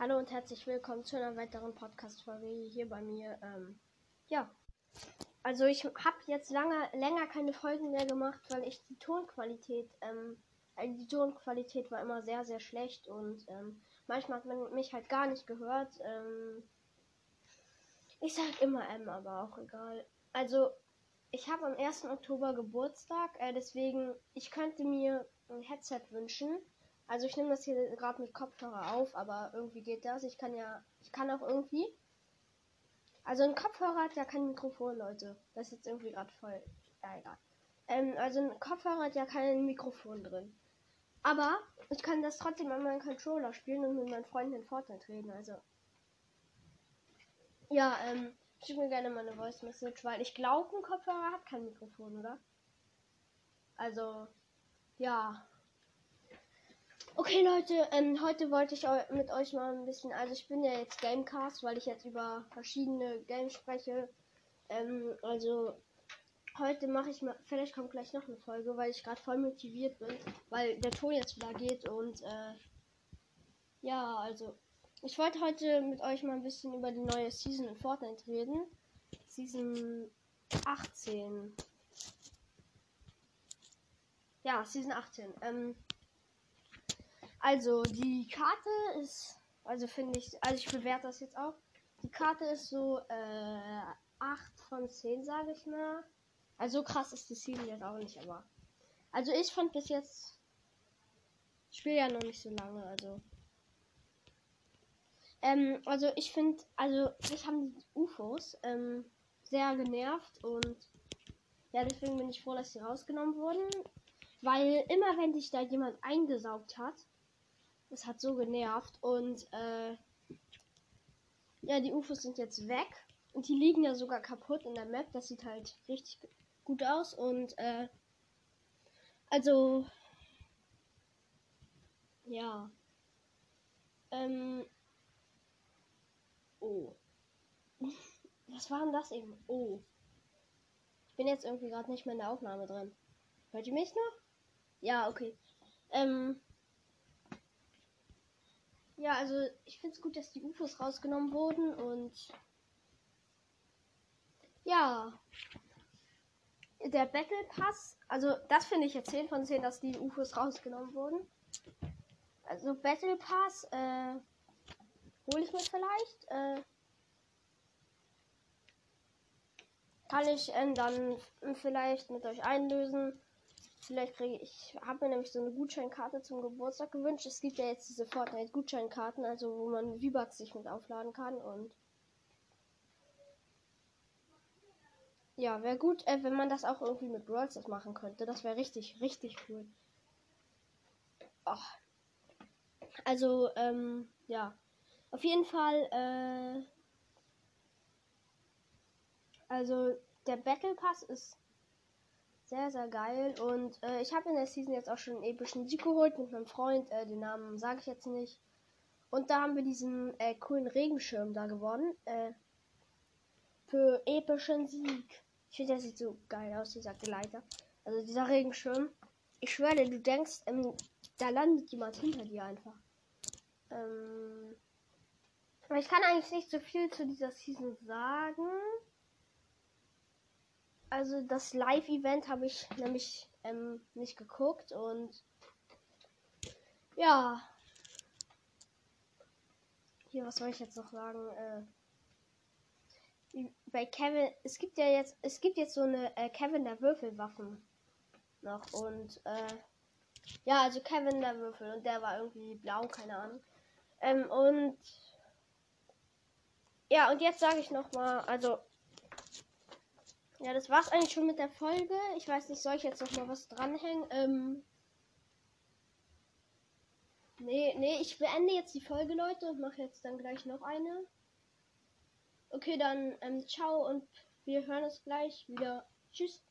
Hallo und herzlich willkommen zu einer weiteren Podcast-Folge hier bei mir. Ähm, ja, also ich habe jetzt lange, länger keine Folgen mehr gemacht, weil ich die Tonqualität, ähm, also die Tonqualität war immer sehr, sehr schlecht und ähm, manchmal hat man mich halt gar nicht gehört. Ähm, ich sag immer M, aber auch egal. Also ich habe am 1. Oktober Geburtstag, äh, deswegen ich könnte mir ein Headset wünschen also ich nehme das hier gerade mit Kopfhörer auf, aber irgendwie geht das. Ich kann ja, ich kann auch irgendwie. Also ein Kopfhörer hat ja kein Mikrofon, Leute. Das ist jetzt irgendwie gerade voll. Ja, egal. Ähm, also ein Kopfhörer hat ja kein Mikrofon drin. Aber ich kann das trotzdem an meinem Controller spielen und mit meinen Freunden in Fortnite reden. Also. Ja, ähm, schick mir gerne mal eine Voice Message, weil ich glaube, ein Kopfhörer hat kein Mikrofon, oder? Also, ja. Okay, Leute, ähm, heute wollte ich mit euch mal ein bisschen, also ich bin ja jetzt Gamecast, weil ich jetzt über verschiedene Games spreche. Ähm, also heute mache ich mal, vielleicht kommt gleich noch eine Folge, weil ich gerade voll motiviert bin, weil der Ton jetzt wieder geht und äh, ja, also ich wollte heute mit euch mal ein bisschen über die neue Season in Fortnite reden. Season 18. Ja, Season 18. Ähm, also, die Karte ist, also finde ich, also ich bewerte das jetzt auch. Die Karte ist so äh, 8 von 10, sage ich mal. Also krass ist die Season jetzt auch nicht, aber. Also ich fand bis jetzt. Ich spiele ja noch nicht so lange, also. Ähm, also ich finde, also mich haben die UFOs ähm, sehr genervt und ja, deswegen bin ich froh, dass sie rausgenommen wurden. Weil immer wenn sich da jemand eingesaugt hat, es hat so genervt. Und äh, ja, die UFOs sind jetzt weg. Und die liegen ja sogar kaputt in der Map. Das sieht halt richtig gut aus. Und äh, also ja. Ähm. Oh. Was war denn das eben? Oh. Ich bin jetzt irgendwie gerade nicht mehr in der Aufnahme drin. Hört ihr mich noch? Ja, okay. Ähm. Ja, also ich finde es gut, dass die UFOs rausgenommen wurden und ja, der Battle Pass, also das finde ich jetzt 10 von 10, dass die UFOs rausgenommen wurden. Also Battle Pass, äh, hole ich mir vielleicht. Äh, kann ich äh, dann vielleicht mit euch einlösen. Vielleicht kriege ich, habe mir nämlich so eine Gutscheinkarte zum Geburtstag gewünscht. Es gibt ja jetzt diese Fortnite-Gutscheinkarten, also wo man V-Bucks sich mit aufladen kann und ja, wäre gut, äh, wenn man das auch irgendwie mit Brawl Stars machen könnte. Das wäre richtig, richtig cool. Oh. Also, ähm, ja. Auf jeden Fall, äh, also der Battle Pass ist sehr, sehr geil. Und äh, ich habe in der Season jetzt auch schon einen epischen Sieg geholt mit meinem Freund. Äh, den Namen sage ich jetzt nicht. Und da haben wir diesen äh, coolen Regenschirm da gewonnen. Äh, für epischen Sieg. Ich finde, der sieht so geil aus, dieser Gleiter. Also dieser Regenschirm. Ich schwöre, du denkst, ähm, da landet jemand hinter dir einfach. Ähm, aber ich kann eigentlich nicht so viel zu dieser Season sagen. Also das Live-Event habe ich nämlich ähm, nicht geguckt und ja. Hier, was soll ich jetzt noch sagen? Äh, bei Kevin, es gibt ja jetzt, es gibt jetzt so eine äh, Kevin der Würfelwaffen noch und äh, ja, also Kevin der Würfel und der war irgendwie blau, keine Ahnung. Ähm, und ja, und jetzt sage ich noch mal, also ja, das war's eigentlich schon mit der Folge. Ich weiß nicht, soll ich jetzt noch mal was dranhängen? Ähm. Nee, nee, ich beende jetzt die Folge, Leute, und mache jetzt dann gleich noch eine. Okay, dann ähm, ciao und wir hören uns gleich wieder. Tschüss.